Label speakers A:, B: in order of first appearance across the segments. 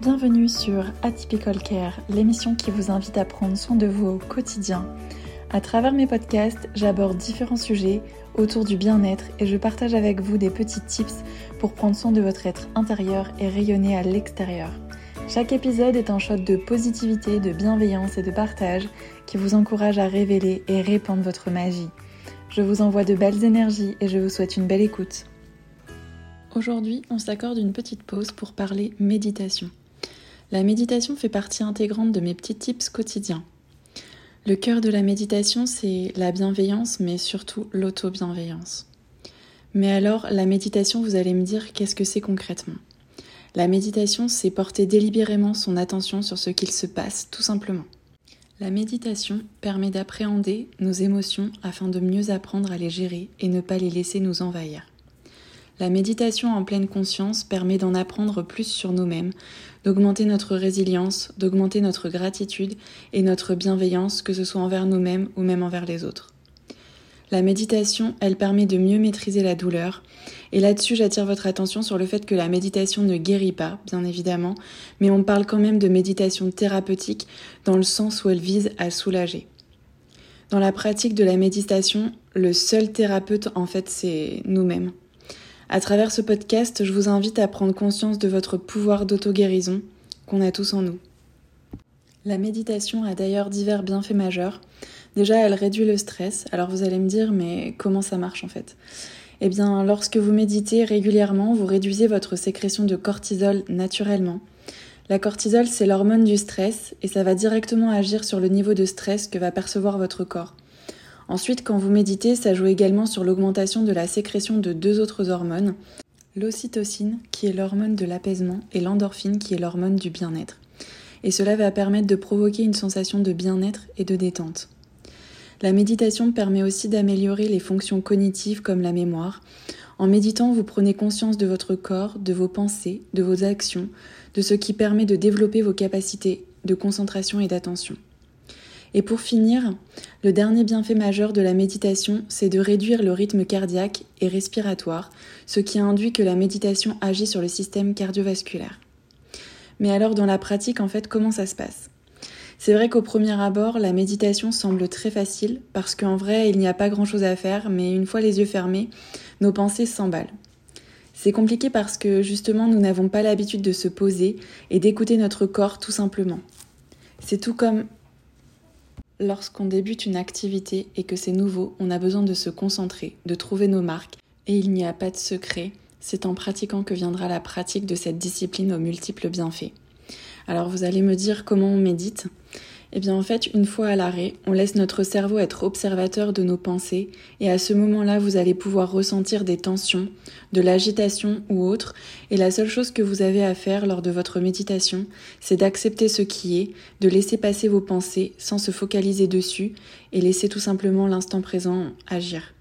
A: Bienvenue sur Atypical Care, l'émission qui vous invite à prendre soin de vous au quotidien. À travers mes podcasts, j'aborde différents sujets autour du bien-être et je partage avec vous des petits tips pour prendre soin de votre être intérieur et rayonner à l'extérieur. Chaque épisode est un shot de positivité, de bienveillance et de partage qui vous encourage à révéler et répandre votre magie. Je vous envoie de belles énergies et je vous souhaite une belle écoute. Aujourd'hui, on s'accorde une petite pause pour parler méditation. La méditation fait partie intégrante de mes petits tips quotidiens. Le cœur de la méditation, c'est la bienveillance, mais surtout l'auto-bienveillance. Mais alors, la méditation, vous allez me dire qu'est-ce que c'est concrètement? La méditation, c'est porter délibérément son attention sur ce qu'il se passe, tout simplement. La méditation permet d'appréhender nos émotions afin de mieux apprendre à les gérer et ne pas les laisser nous envahir. La méditation en pleine conscience permet d'en apprendre plus sur nous-mêmes, d'augmenter notre résilience, d'augmenter notre gratitude et notre bienveillance, que ce soit envers nous-mêmes ou même envers les autres. La méditation, elle permet de mieux maîtriser la douleur. Et là-dessus, j'attire votre attention sur le fait que la méditation ne guérit pas, bien évidemment, mais on parle quand même de méditation thérapeutique dans le sens où elle vise à soulager. Dans la pratique de la méditation, le seul thérapeute, en fait, c'est nous-mêmes. À travers ce podcast, je vous invite à prendre conscience de votre pouvoir d'auto-guérison qu'on a tous en nous. La méditation a d'ailleurs divers bienfaits majeurs. Déjà, elle réduit le stress. Alors vous allez me dire, mais comment ça marche en fait? Eh bien, lorsque vous méditez régulièrement, vous réduisez votre sécrétion de cortisol naturellement. La cortisol, c'est l'hormone du stress et ça va directement agir sur le niveau de stress que va percevoir votre corps. Ensuite, quand vous méditez, ça joue également sur l'augmentation de la sécrétion de deux autres hormones, l'ocytocine, qui est l'hormone de l'apaisement, et l'endorphine, qui est l'hormone du bien-être. Et cela va permettre de provoquer une sensation de bien-être et de détente. La méditation permet aussi d'améliorer les fonctions cognitives comme la mémoire. En méditant, vous prenez conscience de votre corps, de vos pensées, de vos actions, de ce qui permet de développer vos capacités de concentration et d'attention. Et pour finir, le dernier bienfait majeur de la méditation, c'est de réduire le rythme cardiaque et respiratoire, ce qui induit que la méditation agit sur le système cardiovasculaire. Mais alors dans la pratique, en fait, comment ça se passe? C'est vrai qu'au premier abord, la méditation semble très facile, parce qu'en vrai, il n'y a pas grand-chose à faire, mais une fois les yeux fermés, nos pensées s'emballent. C'est compliqué parce que justement, nous n'avons pas l'habitude de se poser et d'écouter notre corps tout simplement. C'est tout comme Lorsqu'on débute une activité et que c'est nouveau, on a besoin de se concentrer, de trouver nos marques, et il n'y a pas de secret, c'est en pratiquant que viendra la pratique de cette discipline aux multiples bienfaits. Alors vous allez me dire comment on médite eh bien en fait, une fois à l'arrêt, on laisse notre cerveau être observateur de nos pensées et à ce moment-là, vous allez pouvoir ressentir des tensions, de l'agitation ou autre et la seule chose que vous avez à faire lors de votre méditation, c'est d'accepter ce qui est, de laisser passer vos pensées sans se focaliser dessus et laisser tout simplement l'instant présent agir.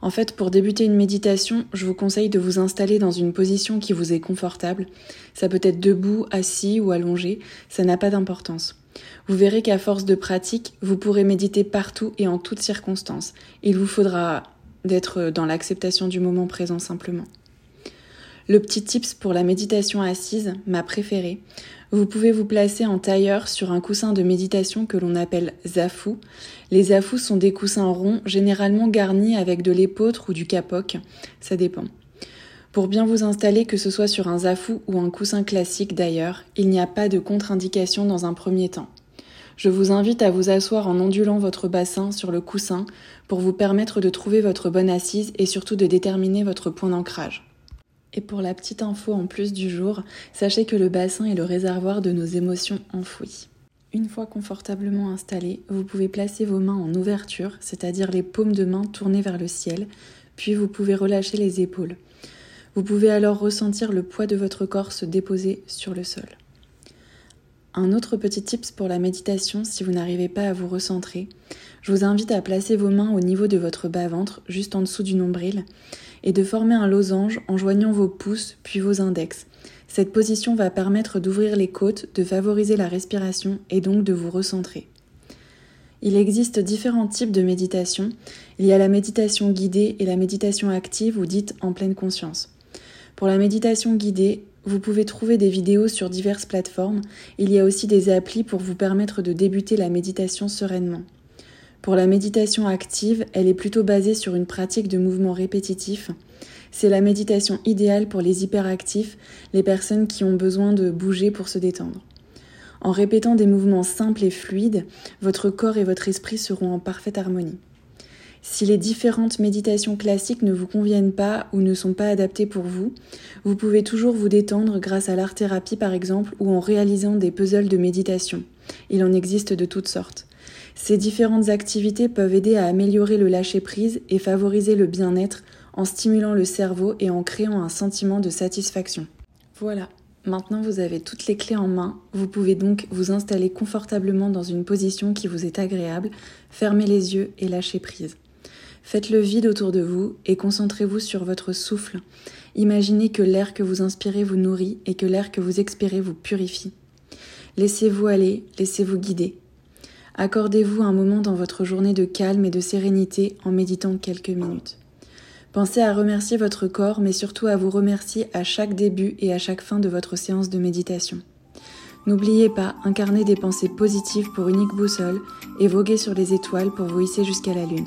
A: En fait, pour débuter une méditation, je vous conseille de vous installer dans une position qui vous est confortable. Ça peut être debout, assis ou allongé, ça n'a pas d'importance. Vous verrez qu'à force de pratique, vous pourrez méditer partout et en toutes circonstances. Il vous faudra d'être dans l'acceptation du moment présent simplement. Le petit tips pour la méditation assise, ma préférée, vous pouvez vous placer en tailleur sur un coussin de méditation que l'on appelle zafou. Les zafous sont des coussins ronds, généralement garnis avec de l'épeautre ou du capoc, ça dépend. Pour bien vous installer, que ce soit sur un zafou ou un coussin classique d'ailleurs, il n'y a pas de contre-indication dans un premier temps. Je vous invite à vous asseoir en ondulant votre bassin sur le coussin pour vous permettre de trouver votre bonne assise et surtout de déterminer votre point d'ancrage. Et pour la petite info en plus du jour, sachez que le bassin est le réservoir de nos émotions enfouies. Une fois confortablement installé, vous pouvez placer vos mains en ouverture, c'est-à-dire les paumes de main tournées vers le ciel, puis vous pouvez relâcher les épaules. Vous pouvez alors ressentir le poids de votre corps se déposer sur le sol. Un autre petit tips pour la méditation si vous n'arrivez pas à vous recentrer, je vous invite à placer vos mains au niveau de votre bas-ventre, juste en dessous du nombril, et de former un losange en joignant vos pouces puis vos index. Cette position va permettre d'ouvrir les côtes, de favoriser la respiration et donc de vous recentrer. Il existe différents types de méditation. Il y a la méditation guidée et la méditation active ou dite en pleine conscience. Pour la méditation guidée, Vous pouvez trouver des vidéos sur diverses plateformes. Il y a aussi des applis pour vous permettre de débuter la méditation sereinement. Pour la méditation active, elle est plutôt basée sur une pratique de mouvements répétitifs. C'est la méditation idéale pour les hyperactifs, les personnes qui ont besoin de bouger pour se détendre. En répétant des mouvements simples et fluides, votre corps et votre esprit seront en parfaite harmonie. Si les différentes méditations classiques ne vous conviennent pas ou ne sont pas adaptées pour vous, vous pouvez toujours vous détendre grâce à l'art-thérapie par exemple ou en réalisant des puzzles de méditation. Il en existe de toutes sortes. Ces différentes activités peuvent aider à améliorer le lâcher-prise et favoriser le bien-être en stimulant le cerveau et en créant un sentiment de satisfaction. Voilà, maintenant vous avez toutes les clés en main, vous pouvez donc vous installer confortablement dans une position qui vous est agréable, fermez les yeux et lâchez prise. Faites le vide autour de vous et concentrez-vous sur votre souffle. Imaginez que l'air que vous inspirez vous nourrit et que l'air que vous expirez vous purifie. Laissez-vous aller, laissez-vous guider. Accordez-vous un moment dans votre journée de calme et de sérénité en méditant quelques minutes. Pensez à remercier votre corps, mais surtout à vous remercier à chaque début et à chaque fin de votre séance de méditation. N'oubliez pas, incarner des pensées positives pour unique boussole et voguer sur les étoiles pour vous hisser jusqu'à la lune.